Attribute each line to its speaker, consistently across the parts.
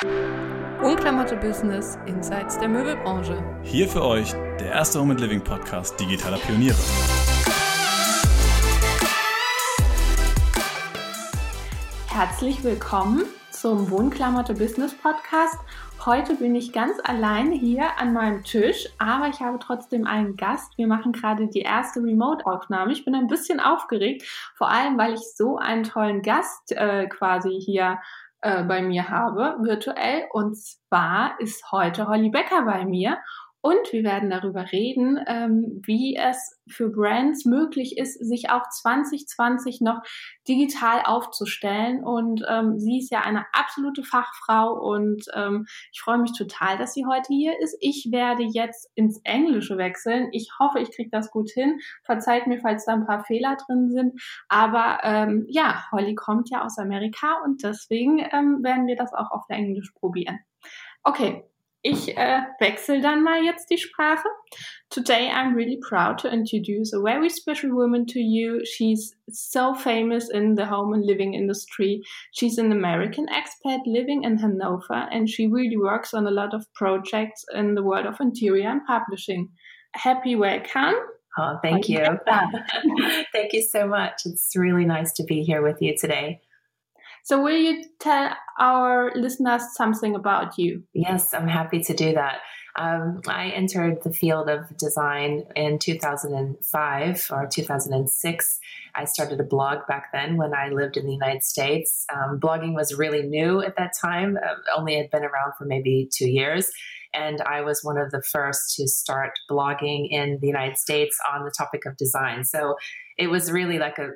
Speaker 1: Unklamotte Business Insights der Möbelbranche.
Speaker 2: Hier für euch der erste Home and Living Podcast digitaler Pioniere.
Speaker 3: Herzlich willkommen zum Wohnklamotte Business Podcast. Heute bin ich ganz alleine hier an meinem Tisch, aber ich habe trotzdem einen Gast. Wir machen gerade die erste Remote-Aufnahme. Ich bin ein bisschen aufgeregt, vor allem weil ich so einen tollen Gast äh, quasi hier äh, bei mir habe, virtuell. Und zwar ist heute Holly Becker bei mir. Und wir werden darüber reden, ähm, wie es für Brands möglich ist, sich auch 2020 noch digital aufzustellen. Und ähm, sie ist ja eine absolute Fachfrau und ähm, ich freue mich total, dass sie heute hier ist. Ich werde jetzt ins Englische wechseln. Ich hoffe, ich kriege das gut hin. Verzeiht mir, falls da ein paar Fehler drin sind. Aber ähm, ja, Holly kommt ja aus Amerika und deswegen ähm, werden wir das auch auf Englisch probieren. Okay, Ich äh, wechsle dann mal jetzt die Sprache. Today I'm really proud to introduce a very special woman to you. She's so famous in the home and living industry. She's an American expat living in Hanover and she really works on a lot of projects in the world of interior and publishing. Happy welcome.
Speaker 4: Oh, thank you. thank you so much. It's really nice to be here with you today.
Speaker 3: So, will you tell our listeners something about you?
Speaker 4: Yes, I'm happy to do that. Um, I entered the field of design in 2005 or 2006. I started a blog back then when I lived in the United States. Um, blogging was really new at that time, uh, only had been around for maybe two years. And I was one of the first to start blogging in the United States on the topic of design. So it was really like a,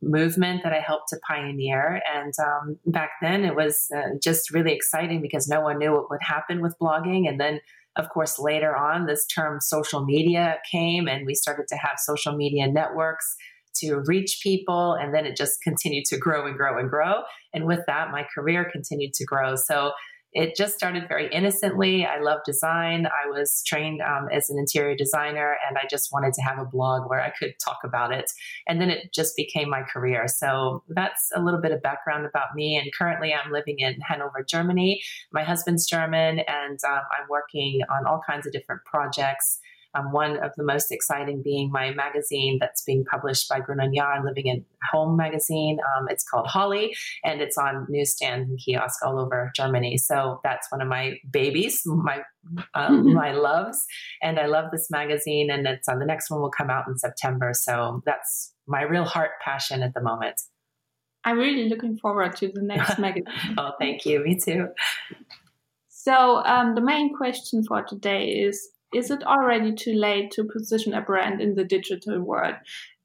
Speaker 4: movement that I helped to pioneer. And um, back then it was uh, just really exciting because no one knew what would happen with blogging. And then, of course, later on, this term social media came and we started to have social media networks to reach people. And then it just continued to grow and grow and grow. And with that, my career continued to grow. So it just started very innocently. I love design. I was trained um, as an interior designer, and I just wanted to have a blog where I could talk about it. And then it just became my career. So that's a little bit of background about me. And currently, I'm living in Hanover, Germany. My husband's German, and um, I'm working on all kinds of different projects. Um, one of the most exciting being my magazine that's being published by Gruner Jahr, Living at Home magazine. Um, it's called Holly, and it's on newsstands and kiosks all over Germany. So that's one of my babies, my um, mm-hmm. my loves, and I love this magazine. And it's on the next one will come out in September. So that's my real heart passion at the moment.
Speaker 3: I'm really looking forward to the next magazine.
Speaker 4: oh, thank you. Me too.
Speaker 3: So, um, the main question for today is is it already too late to position a brand in the digital world?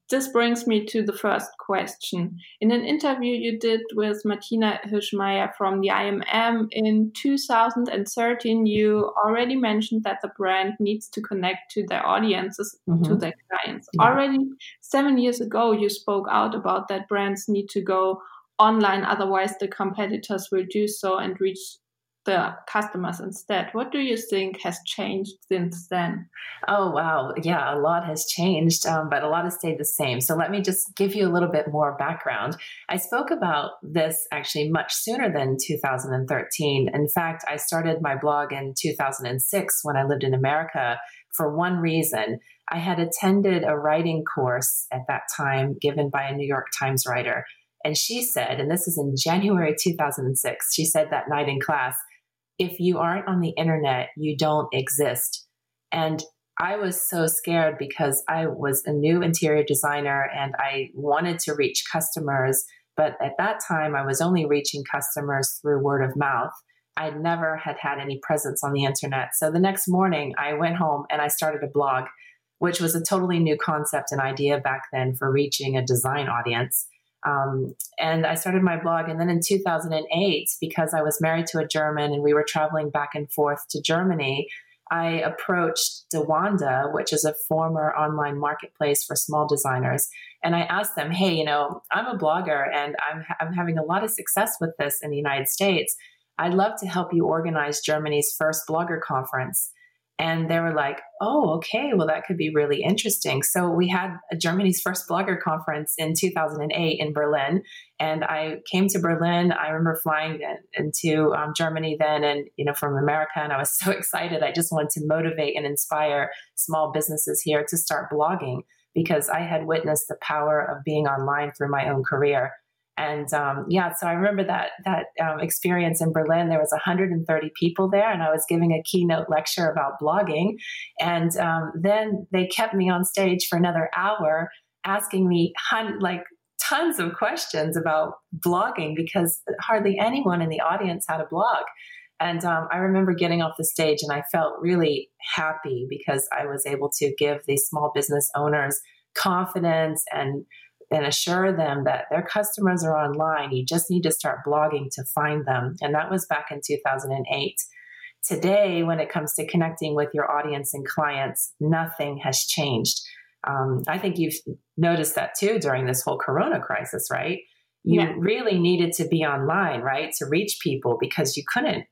Speaker 3: This brings me to the first question. In an interview you did with Martina Hirschmeier from the IMM in 2013, you already mentioned that the brand needs to connect to their audiences, mm-hmm. to their clients. Yeah. Already seven years ago, you spoke out about that brands need to go online, otherwise, the competitors will do so and reach the customers instead. What do you think has changed since then?
Speaker 4: Oh, wow. Yeah, a lot has changed, um, but a lot has stayed the same. So let me just give you a little bit more background. I spoke about this actually much sooner than 2013. In fact, I started my blog in 2006 when I lived in America for one reason. I had attended a writing course at that time given by a New York Times writer. And she said, and this is in January 2006, she said that night in class, if you aren't on the internet, you don't exist. And I was so scared because I was a new interior designer and I wanted to reach customers. But at that time, I was only reaching customers through word of mouth. I never had had any presence on the internet. So the next morning, I went home and I started a blog, which was a totally new concept and idea back then for reaching a design audience. Um, and I started my blog. And then in 2008, because I was married to a German and we were traveling back and forth to Germany, I approached DaWanda, which is a former online marketplace for small designers. And I asked them, hey, you know, I'm a blogger and I'm, I'm having a lot of success with this in the United States. I'd love to help you organize Germany's first blogger conference. And they were like, oh, okay, well, that could be really interesting. So we had Germany's first blogger conference in 2008 in Berlin. And I came to Berlin. I remember flying into um, Germany then and, you know, from America. And I was so excited. I just wanted to motivate and inspire small businesses here to start blogging because I had witnessed the power of being online through my own career. And um, yeah, so I remember that that um, experience in Berlin. There was 130 people there, and I was giving a keynote lecture about blogging. And um, then they kept me on stage for another hour, asking me hun- like tons of questions about blogging because hardly anyone in the audience had a blog. And um, I remember getting off the stage, and I felt really happy because I was able to give these small business owners confidence and and assure them that their customers are online. You just need to start blogging to find them. And that was back in 2008. Today, when it comes to connecting with your audience and clients, nothing has changed. Um, I think you've noticed that too during this whole corona crisis, right? You yeah. really needed to be online, right, to reach people because you couldn't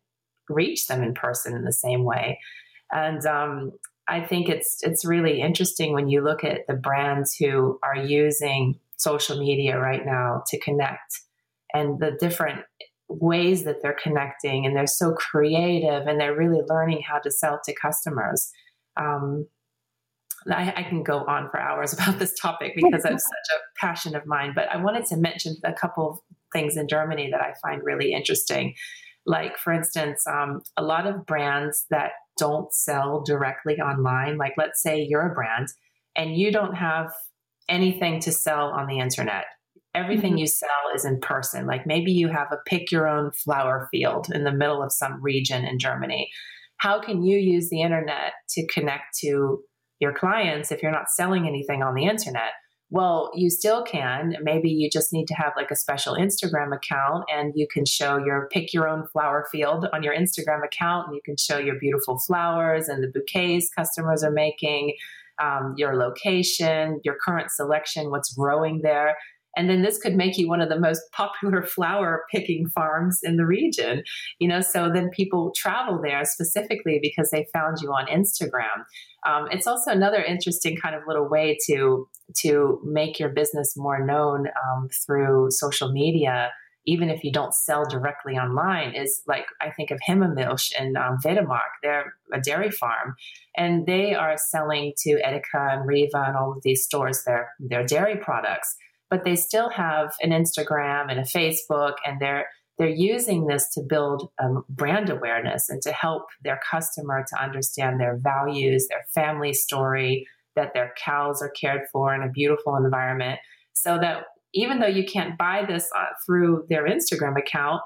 Speaker 4: reach them in person in the same way. And um, I think it's it's really interesting when you look at the brands who are using social media right now to connect and the different ways that they're connecting and they're so creative and they're really learning how to sell to customers. Um, I, I, can go on for hours about this topic because it's such a passion of mine, but I wanted to mention a couple of things in Germany that I find really interesting. Like, for instance, um, a lot of brands that don't sell directly online, like let's say you're a brand and you don't have anything to sell on the internet. Everything mm-hmm. you sell is in person. Like maybe you have a pick your own flower field in the middle of some region in Germany. How can you use the internet to connect to your clients if you're not selling anything on the internet? Well, you still can. Maybe you just need to have like a special Instagram account and you can show your pick your own flower field on your Instagram account and you can show your beautiful flowers and the bouquets customers are making um, your location, your current selection, what's growing there. And then this could make you one of the most popular flower picking farms in the region. You know, so then people travel there specifically because they found you on Instagram. Um, it's also another interesting kind of little way to to make your business more known um, through social media even if you don't sell directly online, is like I think of Hemme Milch and um, Wedemark. They're a dairy farm, and they are selling to Edeka and Rewe and all of these stores their their dairy products. But they still have an Instagram and a Facebook, and they're they're using this to build um, brand awareness and to help their customer to understand their values, their family story, that their cows are cared for in a beautiful environment so that even though you can't buy this uh, through their Instagram account,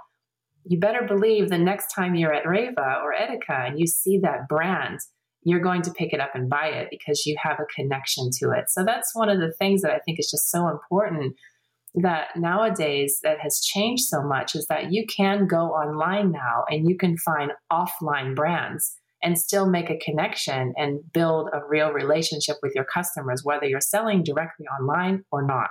Speaker 4: you better believe the next time you're at Rewe or Edeka and you see that brand, you're going to pick it up and buy it because you have a connection to it. So that's one of the things that I think is just so important that nowadays that has changed so much is that you can go online now and you can find offline brands and still make a connection and build a real relationship with your customers, whether you're selling directly online or not.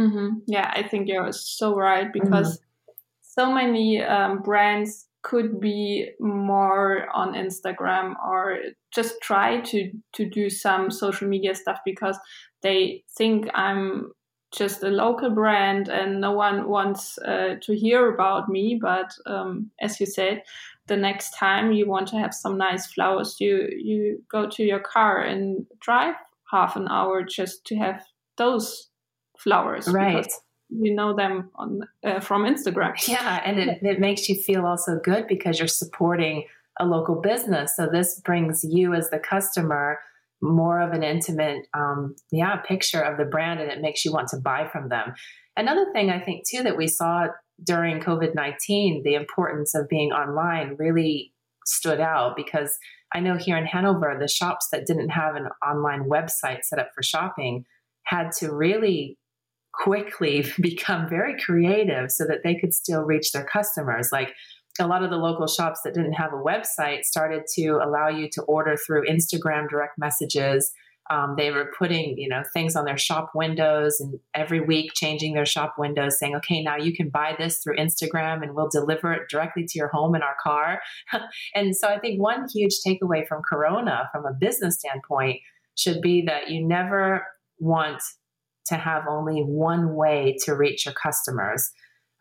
Speaker 3: Mm-hmm. Yeah, I think you're so right because mm-hmm. so many um, brands could be more on Instagram or just try to to do some social media stuff because they think I'm just a local brand and no one wants uh, to hear about me. But um, as you said, the next time you want to have some nice flowers, you you go to your car and drive half an hour just to have those flowers.
Speaker 4: Right.
Speaker 3: You know them on uh, from Instagram.
Speaker 4: Yeah, and it, it makes you feel also good because you're supporting a local business. So this brings you as the customer more of an intimate, um, yeah, picture of the brand, and it makes you want to buy from them. Another thing I think too that we saw during COVID nineteen, the importance of being online really stood out because I know here in Hanover, the shops that didn't have an online website set up for shopping had to really quickly become very creative so that they could still reach their customers. Like a lot of the local shops that didn't have a website started to allow you to order through Instagram direct messages. Um, they were putting, you know, things on their shop windows and every week changing their shop windows, saying, "Okay, now you can buy this through Instagram, and we'll deliver it directly to your home in our car." and so, I think one huge takeaway from Corona, from a business standpoint, should be that you never want to have only one way to reach your customers.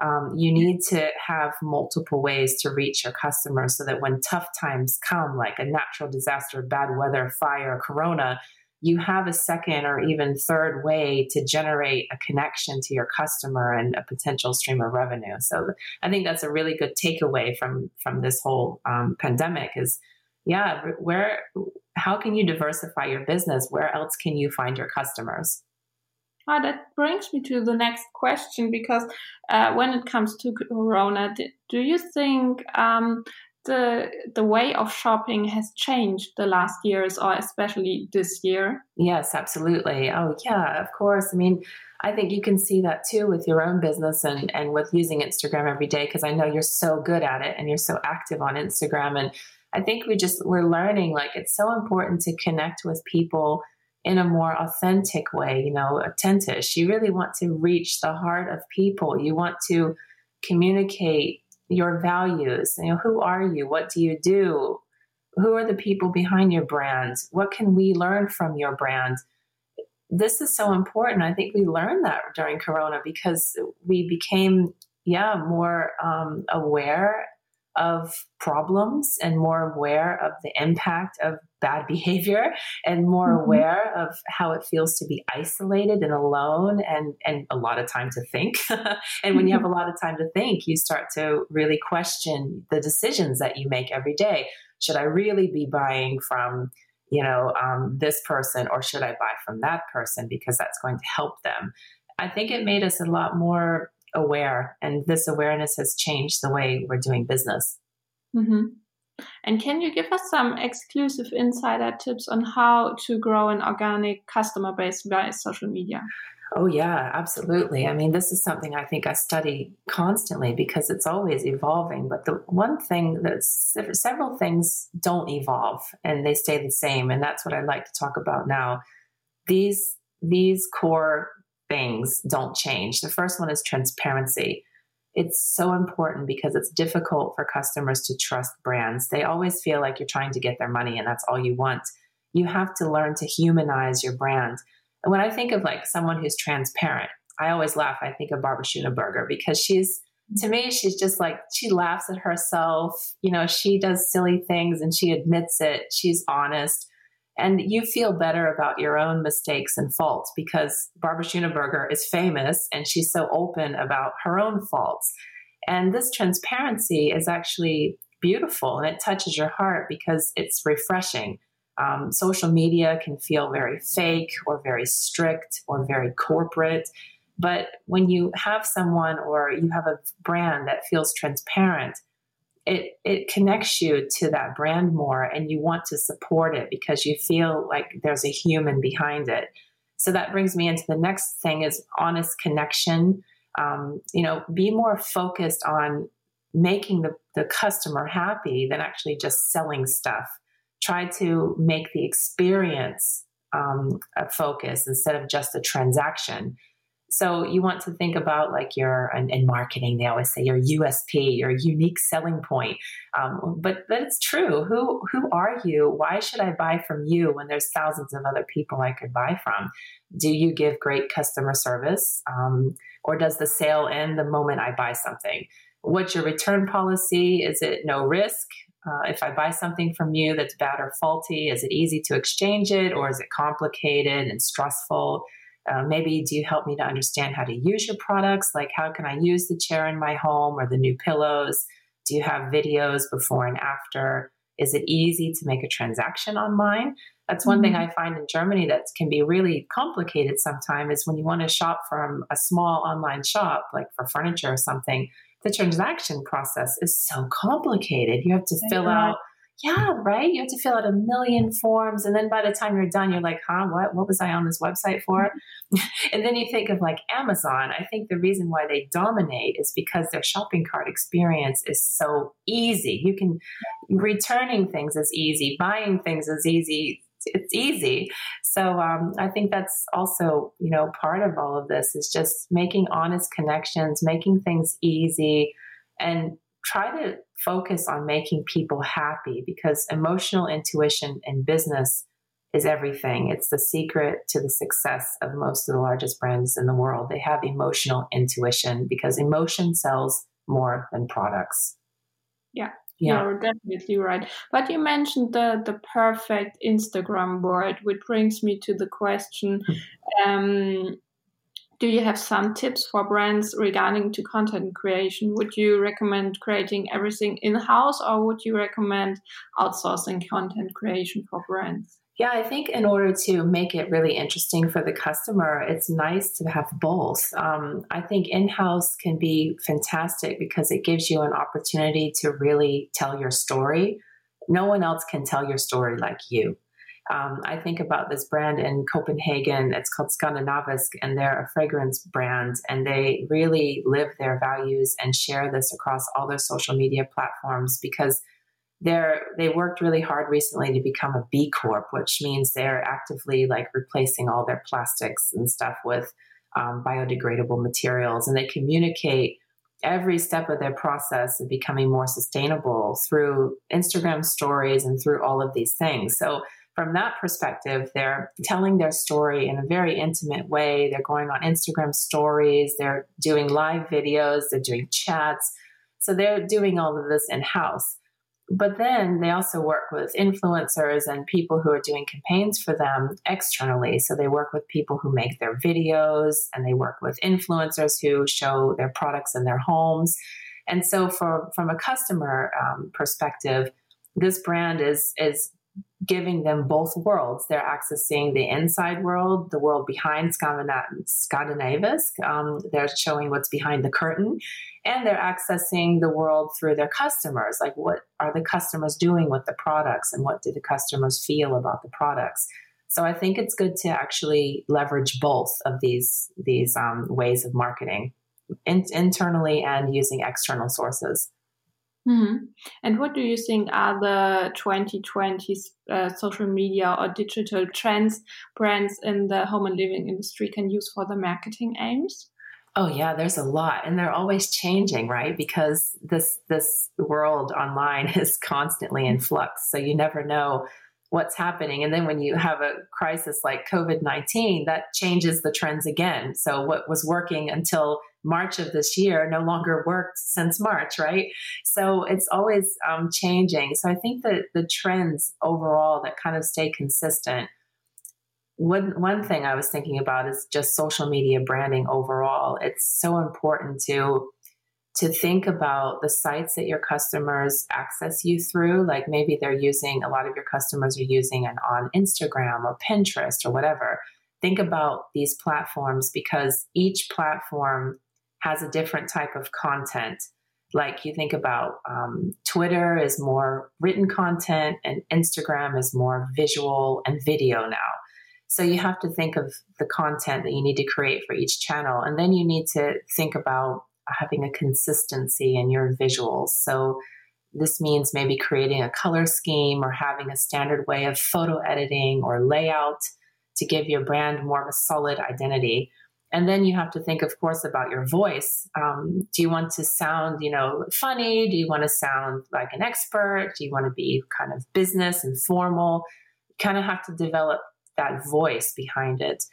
Speaker 4: Um, you need to have multiple ways to reach your customers so that when tough times come, like a natural disaster, bad weather, fire, corona, you have a second or even third way to generate a connection to your customer and a potential stream of revenue. So I think that's a really good takeaway from from this whole um, pandemic is yeah, where how can you diversify your business? Where else can you find your customers?
Speaker 3: Ah, that brings me to the next question because uh, when it comes to Corona, do you think um, the the way of shopping has changed the last years, or especially this year?
Speaker 4: Yes, absolutely. Oh, yeah, of course. I mean, I think you can see that too with your own business and and with using Instagram every day because I know you're so good at it and you're so active on Instagram and I think we just we're learning like it's so important to connect with people in a more authentic way, you know, attentive. You really want to reach the heart of people. You want to communicate your values. You know, who are you? What do you do? Who are the people behind your brand? What can we learn from your brand? This is so important. I think we learned that during Corona because we became, yeah, more um, aware of problems and more aware of the impact of bad behavior and more mm-hmm. aware of how it feels to be isolated and alone and and a lot of time to think. And when you have a lot of time to think you start to really question the decisions that you make every day. Should i really be buying from you know um, this person or should i buy from that person because that's going to help them? I think it made us a lot more aware, and this awareness has changed the way we're doing business.
Speaker 3: Mm-hmm. And can you give us some exclusive insider tips on how to grow an organic customer base via social media?
Speaker 4: Oh, yeah, absolutely. I mean, this is something I think I study constantly because it's always evolving. But the one thing that several things don't evolve and they stay the same. And that's what I'd like to talk about now. These, these core things don't change. The first one is transparency. It's so important because it's difficult for customers to trust brands. They always feel like you're trying to get their money and that's all you want. You have to learn to humanize your brand. And when I think of like someone who's transparent, I always laugh. I think of Barbara Schöneberger because she's to me, she's just like, she laughs at herself. You know, she does silly things and she admits it. She's honest and you feel better about your own mistakes and faults because Barbara Schöneberger is famous and she's so open about her own faults. And this transparency is actually beautiful and it touches your heart because it's refreshing. Um, social media can feel very fake or very strict or very corporate. But when you have someone or you have a brand that feels transparent, it it connects you to that brand more and you want to support it because you feel like there's a human behind it. So that brings me into the next thing is honest connection. Um, you know be more focused on making the, the customer happy than actually just selling stuff. Try to make the experience um, a focus instead of just a transaction so you want to think about like your in, in marketing, they always say your USP, your unique selling point. Um, but it's true. Who who are you? Why should I buy from you when there's thousands of other people I could buy from? Do you give great customer service, um, or does the sale end the moment I buy something? What's your return policy? Is it no risk? Uh, if I buy something from you that's bad or faulty, is it easy to exchange it, or is it complicated and stressful? Uh, maybe do you help me to understand how to use your products? Like, how can I use the chair in my home or the new pillows? Do you have videos before and after? Is it easy to make a transaction online? That's one mm-hmm. thing I find in Germany that can be really complicated sometimes is when you want to shop from a small online shop, like for furniture or something, the transaction process is so complicated. You have to fill out yeah, right. You have to fill out a million forms. And then by the time you're done, you're like, huh, what, what was I on this website for? and then you think of like Amazon. I think the reason why they dominate is because their shopping cart experience is so easy. You can, returning things is easy, buying things is easy, it's easy. So um, I think that's also you know part of all of this is just making honest connections, making things easy, and try to focus on making people happy because emotional intuition in business is everything. It's the secret to the success of most of the largest brands in the world. They have emotional intuition because emotion sells more than products.
Speaker 3: Yeah. Yeah. You're definitely right. But you mentioned the, the perfect Instagram board, which brings me to the question hmm. um, Do you have some tips for brands regarding to content creation? Would you recommend creating everything in house or would you recommend outsourcing content creation for brands?
Speaker 4: Yeah, I think in order to make it really interesting for the customer, it's nice to have both. Um, I think in house can be fantastic because it gives you an opportunity to really tell your story. No one else can tell your story like you. Um, I think about this brand in Copenhagen. It's called Skandinavisk, and they're a fragrance brand, and they really live their values and share this across all their social media platforms because they're they worked really hard recently to become a B Corp, which means they're actively like replacing all their plastics and stuff with um, biodegradable materials, and they communicate every step of their process of becoming more sustainable through Instagram stories and through all of these things. So from that perspective, they're telling their story in a very intimate way. They're going on Instagram stories, they're doing live videos, they're doing chats. So they're doing all of this in house but then they also work with influencers and people who are doing campaigns for them externally. So they work with people who make their videos and they work with influencers who show their products in their homes. And so, for, from a customer um, perspective, this brand is is giving them both worlds. They're accessing the inside world, the world behind Skandinavisk. Um, they're showing what's behind the curtain, and they're accessing the world through their customers. Like, what are the customers doing with the products, and what do the customers feel about the products? So, I think it's good to actually leverage both of these these um, ways of marketing, in- internally and using external sources.
Speaker 3: Mm-hmm. And what do you think are the 2020 uh, social media or digital trends brands in the home and living industry can use for the marketing aims?
Speaker 4: Oh yeah, there's a lot and they're always changing, right? Because this this world online is constantly in flux. So you never know what's happening. And then when you have a crisis like COVID 19, that changes the trends again. So, what was working until March of this year no longer worked since March, right? So, it's always um, changing. So, I think that the trends overall that kind of stay consistent. One, one thing I was thinking about is just social media branding overall. It's so important to to think about the sites that your customers access you through. Like maybe they're using, a lot of your customers are using an on Instagram or Pinterest or whatever. Think about these platforms because each platform has a different type of content. Like you think about um, Twitter is more written content and Instagram is more visual and video now. So you have to think of the content that you need to create for each channel. And then you need to think about having a consistency in your visuals. So this means maybe creating a color scheme or having a standard way of photo editing or layout to give your brand more of a solid identity. And then you have to think, of course, about your voice. Um, do you want to sound, you know, funny? Do you want to sound like an expert? Do you want to be kind of business and formal? You kind of have to develop that voice behind it.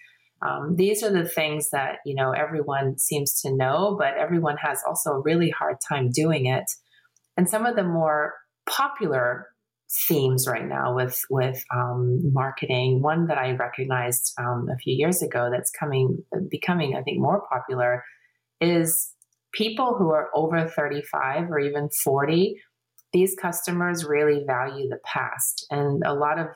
Speaker 4: Um, these are the things that you know everyone seems to know, but everyone has also a really hard time doing it. And some of the more popular themes right now with with um, marketing, one that I recognized um, a few years ago that's coming becoming I think more popular is people who are over 35 or even 40 these customers really value the past and a lot of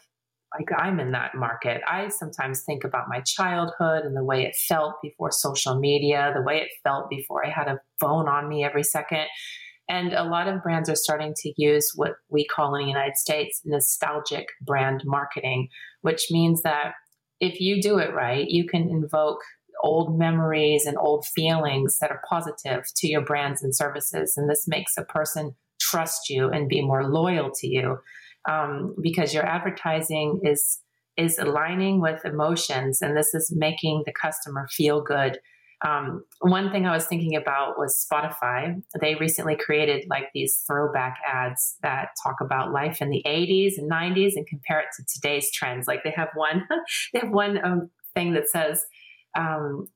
Speaker 4: like I'm in that market. I sometimes think about my childhood and the way it felt before social media, the way it felt before I had a phone on me every second. And a lot of brands are starting to use what we call in the United States nostalgic brand marketing, which means that if you do it right, you can invoke old memories and old feelings that are positive to your brands and services. And this makes a person trust you and be more loyal to you um, because your advertising is is aligning with emotions and this is making the customer feel good. Um, one thing I was thinking about was Spotify. They recently created like these throwback ads that talk about life in the 80s and 90s and compare it to today's trends. Like they have one, they have one um, thing that says, um,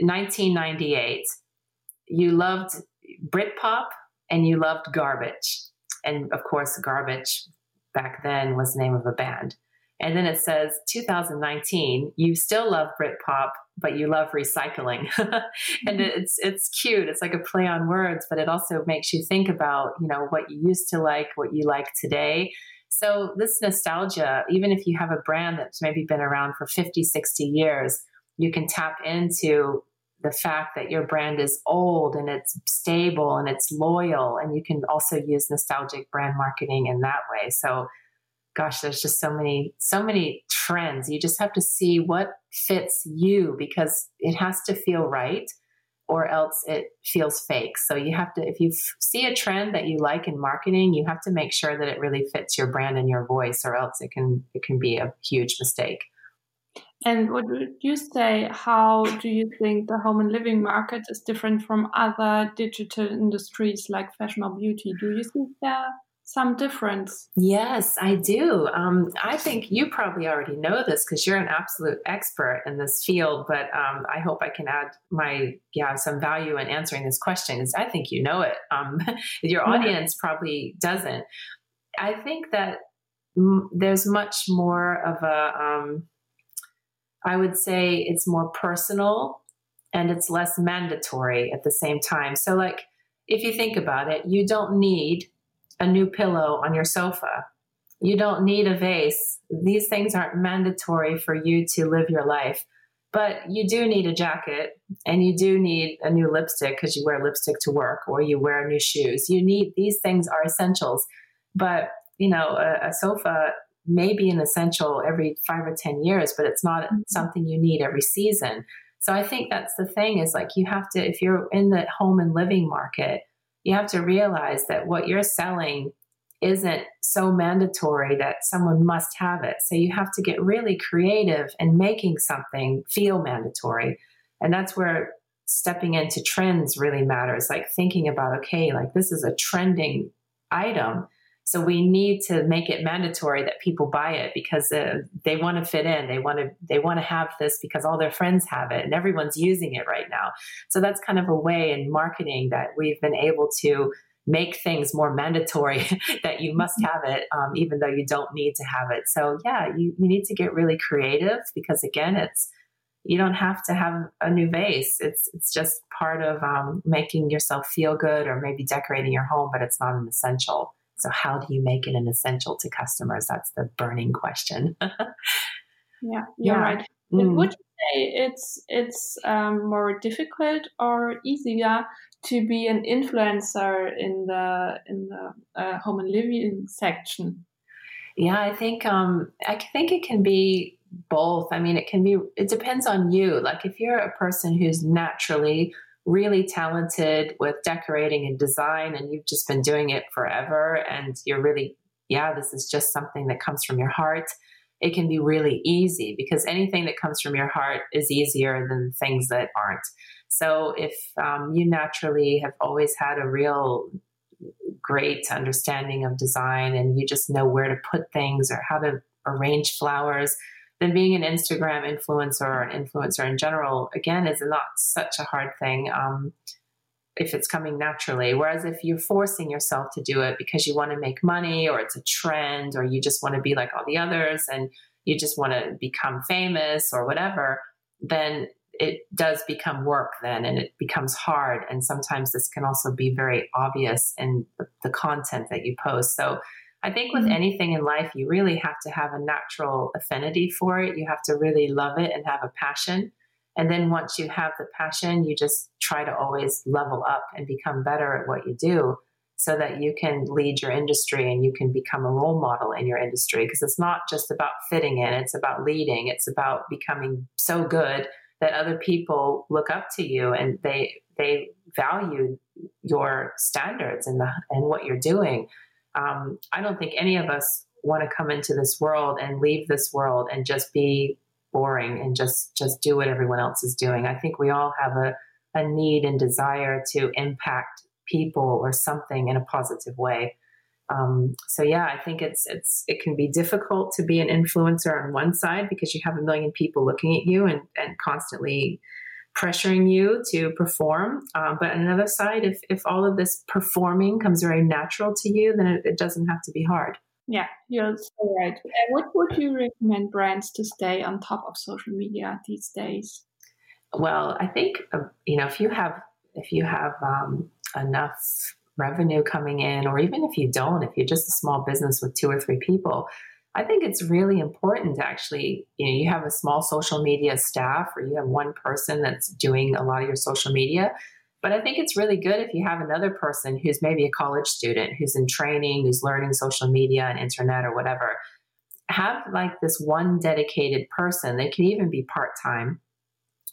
Speaker 4: 1998, um, you loved Britpop and you loved Garbage. And of course, Garbage back then was the name of a band. And then it says 2019, you still love Britpop, but you love recycling. and mm-hmm. it's it's cute. It's like a play on words, but it also makes you think about, you know, what you used to like, what you like today. So this nostalgia, even if you have a brand that's maybe been around for 50, 60 years, you can tap into the fact that your brand is old and it's stable and it's loyal and you can also use nostalgic brand marketing in that way so gosh there's just so many so many trends you just have to see what fits you because it has to feel right or else it feels fake so you have to if you f- see a trend that you like in marketing you have to make sure that it really fits your brand and your voice or else it can it can be a huge mistake
Speaker 3: and what would you say? How do you think the home and living market is different from other digital industries like fashion or beauty? Do you think there some difference?
Speaker 4: Yes, I do. Um, I think you probably already know this because you're an absolute expert in this field. But um, I hope I can add my yeah some value in answering this question because I think you know it. Um, your audience probably doesn't. I think that m- there's much more of a um, I would say it's more personal and it's less mandatory at the same time. So, like, if you think about it, you don't need a new pillow on your sofa. You don't need a vase. These things aren't mandatory for you to live your life. But you do need a jacket and you do need a new lipstick because you wear lipstick to work or you wear new shoes. You need these things are essentials. But, you know, a, a sofa may be an essential every five or 10 years, but it's not mm-hmm. something you need every season. So I think that's the thing is like you have to, if you're in the home and living market, you have to realize that what you're selling isn't so mandatory that someone must have it. So you have to get really creative in making something feel mandatory. And that's where stepping into trends really matters. Like thinking about, okay, like this is a trending item so we need to make it mandatory that people buy it because uh, they want to fit in. They want to they want to have this because all their friends have it and everyone's using it right now. So that's kind of a way in marketing that we've been able to make things more mandatory that you must mm-hmm. have it um, even though you don't need to have it. So yeah, you, you need to get really creative because again, it's you don't have to have a new vase. It's it's just part of um, making yourself feel good or maybe decorating your home, but it's not an essential. So, how do you make it an essential to customers? That's the burning question.
Speaker 3: yeah, you're yeah. right. Mm. Would you say it's it's um, more difficult or easier to be an influencer in the in the uh, home and living section?
Speaker 4: Yeah, I think um, I think it can be both. I mean, it can be. It depends on you. Like if you're a person who's naturally really talented with decorating and design and you've just been doing it forever and you're really yeah this is just something that comes from your heart. It can be really easy because anything that comes from your heart is easier than things that aren't. So if um, you naturally have always had a real great understanding of design and you just know where to put things or how to arrange flowers then being an Instagram influencer or an influencer in general, again, is not such a hard thing um, if it's coming naturally. Whereas if you're forcing yourself to do it because you want to make money or it's a trend or you just want to be like all the others and you just want to become famous or whatever, then it does become work then and it becomes hard. And sometimes this can also be very obvious in the, the content that you post. So I think with mm-hmm. anything in life, you really have to have a natural affinity for it. You have to really love it and have a passion. And then once you have the passion, you just try to always level up and become better at what you do so that you can lead your industry and you can become a role model in your industry. Because it's not just about fitting in, it's about leading, it's about becoming so good that other people look up to you and they they value your standards and the and what you're doing um, I don't think any of us want to come into this world and leave this world and just be boring and just just do what everyone else is doing. I think we all have a, a need and desire to impact people or something in a positive way. Um, so yeah, I think it's it's it can be difficult to be an influencer on one side because you have a million people looking at you and and constantly pressuring you to perform. Um, but on another side, if if all of this performing comes very natural to you, then it, it doesn't have to be hard.
Speaker 3: Yeah, you're so right. And what would you recommend brands to stay on top of social media these days?
Speaker 4: Well, I think uh, you know if you have if you have um, enough revenue coming in, or even if you don't, if you're just a small business with two or three people, I think it's really important actually, you know, you have a small social media staff or you have one person that's doing a lot of your social media. But I think it's really good if you have another person who's maybe a college student who's in training, who's learning social media and internet or whatever. Have like this one dedicated person, they can even be part time,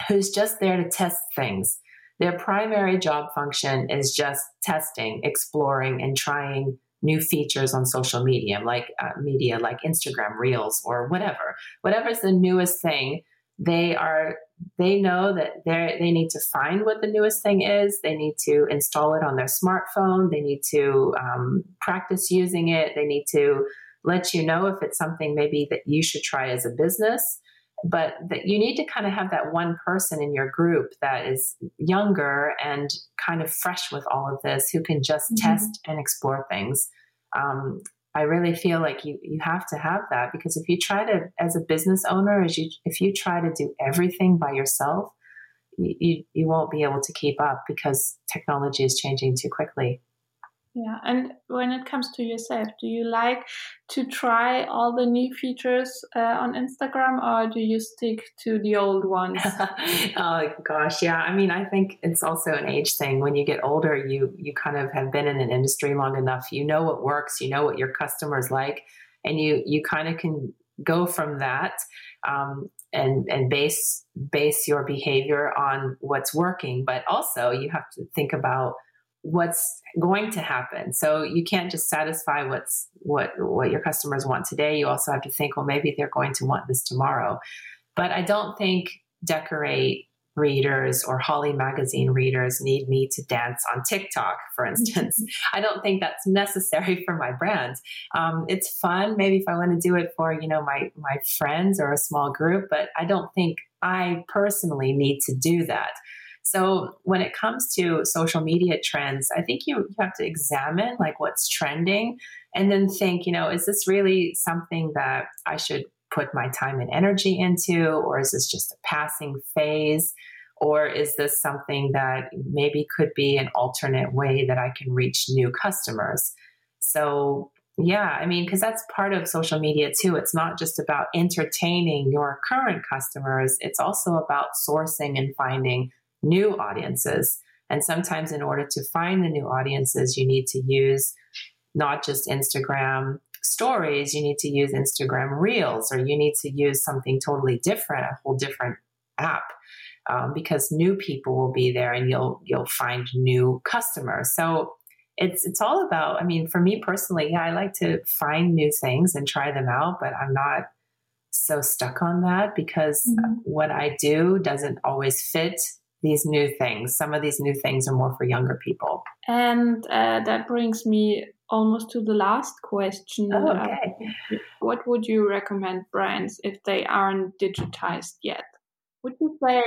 Speaker 4: who's just there to test things. Their primary job function is just testing, exploring, and trying new features on social media, like uh, media, like Instagram Reels or whatever. Whatever's the newest thing, they are they know that they they need to find what the newest thing is. They need to install it on their smartphone. They need to um, practice using it. They need to let you know if it's something maybe that you should try as a business but that you need to kind of have that one person in your group that is younger and kind of fresh with all of this who can just mm-hmm. test and explore things um, i really feel like you you have to have that because if you try to as a business owner as you if you try to do everything by yourself you, you, you won't be able to keep up because technology is changing too quickly
Speaker 3: yeah, and when it comes to yourself, do you like to try all the new features uh, on Instagram or do you stick to the old ones?
Speaker 4: oh gosh, yeah. I mean, I think it's also an age thing. When you get older, you you kind of have been in an industry long enough. You know what works, you know what your customers like, and you you kind of can go from that um, and and base base your behavior on what's working. But also, you have to think about what's going to happen. So you can't just satisfy what's what what your customers want today. You also have to think, well, maybe they're going to want this tomorrow. But I don't think Decor8 readers or Holly magazine readers need me to dance on TikTok, for instance. I don't think that's necessary for my brand. Um, it's fun, maybe if I want to do it for you know my my friends or a small group, but I don't think I personally need to do that. So when it comes to social media trends, I think you, you have to examine like what's trending and then think, you know, is this really something that I should put my time and energy into, or is this just a passing phase? Or is this something that maybe could be an alternate way that I can reach new customers? So, yeah, I mean, because that's part of social media too. It's not just about entertaining your current customers, it's also about sourcing and finding new audiences. And sometimes, in order to find the new audiences, you need to use not just Instagram stories, you need to use Instagram Reels, or you need to use something totally different, a whole different app. Um, because new people will be there and you'll you'll find new customers. So it's it's all about. I mean, for me personally, yeah, I like to find new things and try them out, but I'm not so stuck on that because mm-hmm. what I do doesn't always fit these new things. Some of these new things are more for younger people.
Speaker 3: And uh, that brings me almost to the last question.
Speaker 4: Oh, okay.
Speaker 3: Uh, what would you recommend brands if they aren't digitized yet? Would you say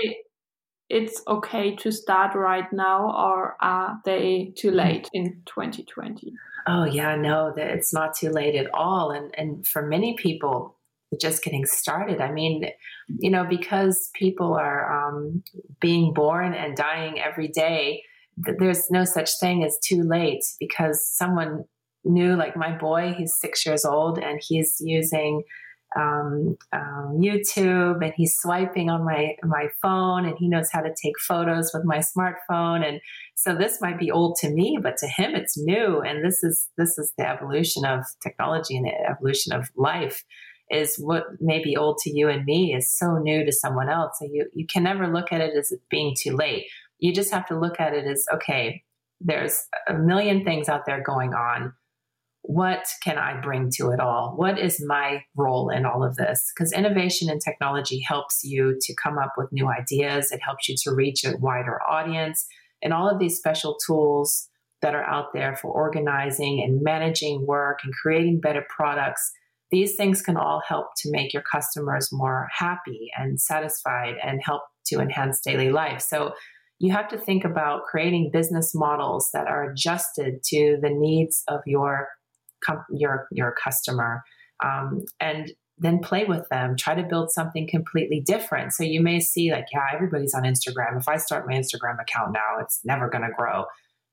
Speaker 3: it's okay to start right now, or are they too late in 2020?
Speaker 4: Oh yeah, no, it's not too late at all. And and for many people, just getting started. I mean, you know, because people are um, being born and dying every day, there's no such thing as too late because someone new, like my boy, he's six years old and he's using um, um, YouTube and he's swiping on my my phone and he knows how to take photos with my smartphone. And so this might be old to me but to him it's new. And this is this is the evolution of technology and the evolution of life is what may be old to you and me is so new to someone else. So you, you can never look at it as being too late. You just have to look at it as okay, there's a million things out there going on. what can I bring to it all? What is my role in all of this? Because innovation and technology helps you to come up with new ideas, it helps you to reach a wider audience, and all of these special tools that are out there for organizing and managing work and creating better products. These things can all help to make your customers more happy and satisfied and help to enhance daily life. So, you have to think about creating business models that are adjusted to the needs of your your your customer um, and then play with them. Try to build something completely different. So you may see like yeah everybody's on instagram. If i start my instagram account now it's never going to grow.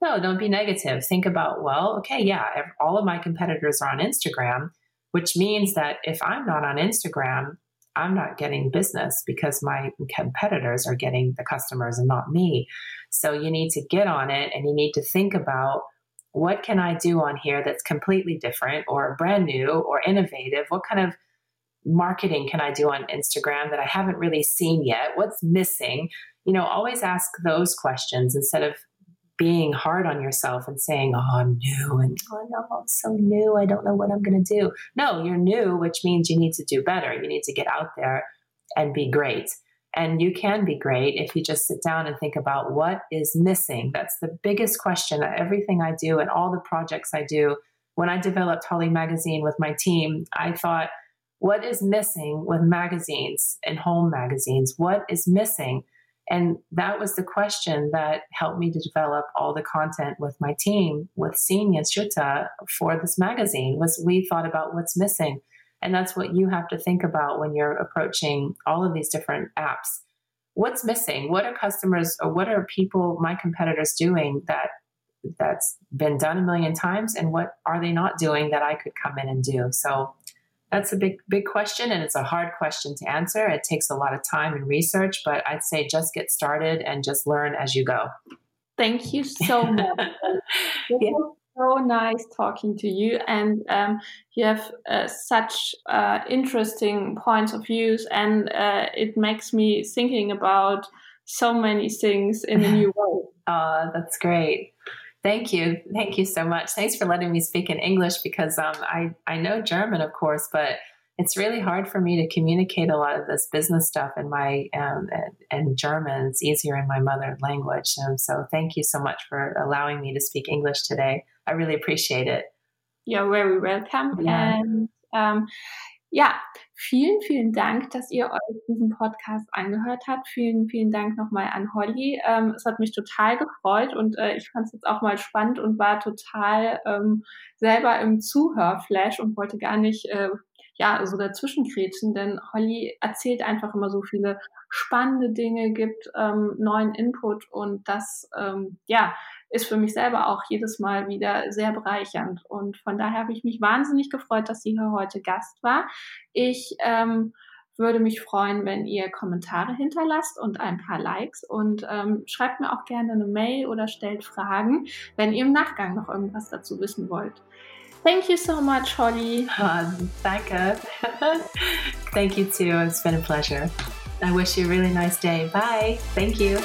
Speaker 4: No don't be negative. Think about well okay yeah all of my competitors are on instagram which means that if i'm not on instagram i'm not getting business because my competitors are getting the customers and not me so you need to get on it and you need to think about what can I do on here that's completely different or brand new or innovative? What kind of marketing can I do on Instagram that I haven't really seen yet? What's missing? You know, always ask those questions instead of being hard on yourself and saying, Oh, I'm new and oh no, I'm so new. I don't know what I'm to do. No, you're new, which means you need to do better. You need to get out there and be great. And you can be great if you just sit down and think about what is missing. That's the biggest question. Everything I do and all the projects I do. When I developed Holly Magazine with my team, I thought, what is missing with magazines and home magazines? What is missing? And that was the question that helped me to develop all the content with my team, with Senior Shuta for this magazine, was we thought about what's missing. And that's what you have to think about when you're approaching all of these different apps. What's missing? What are customers or what are people, my competitors, doing that that's been done a million times? And what are they not doing that I could come in and do? So that's a big, big question, and it's a hard question to answer. It takes a lot of time and research, but I'd say just get started and just learn as you go.
Speaker 3: Thank you so much. yeah so nice talking to you, and um, you have uh, such uh, interesting points of views, and uh, it makes me thinking about so many things in a new way.
Speaker 4: oh, that's great. Thank you. Thank you so much. Thanks for letting me speak in English because um, I, I know German, of course, but it's really hard for me to communicate a lot of this business stuff in my um, in German. It's easier in my mother language. Um, so thank you so much for allowing me to speak English today. I really appreciate it.
Speaker 3: You're very welcome. Yeah. And um, ja, vielen, vielen Dank, dass ihr euch diesen Podcast angehört habt. Vielen, vielen Dank nochmal an Holly. Ähm, es hat mich total gefreut und äh, ich fand es jetzt auch mal spannend und war total ähm, selber im Zuhörflash und wollte gar nicht äh, ja so dazwischen kretschen, denn Holly erzählt einfach immer so viele spannende Dinge, gibt ähm, neuen Input und das ähm, ja ist für mich selber auch jedes Mal wieder sehr bereichernd. Und von daher habe ich mich wahnsinnig gefreut, dass sie hier heute Gast war. Ich ähm, würde mich freuen, wenn ihr Kommentare hinterlasst und ein paar Likes und ähm, schreibt mir auch gerne eine Mail oder stellt Fragen, wenn ihr im Nachgang noch irgendwas dazu wissen wollt. Thank you so much, Holly.
Speaker 4: Uh, danke. Thank you too. It's been a pleasure. I wish you a really nice day. Bye. Thank you.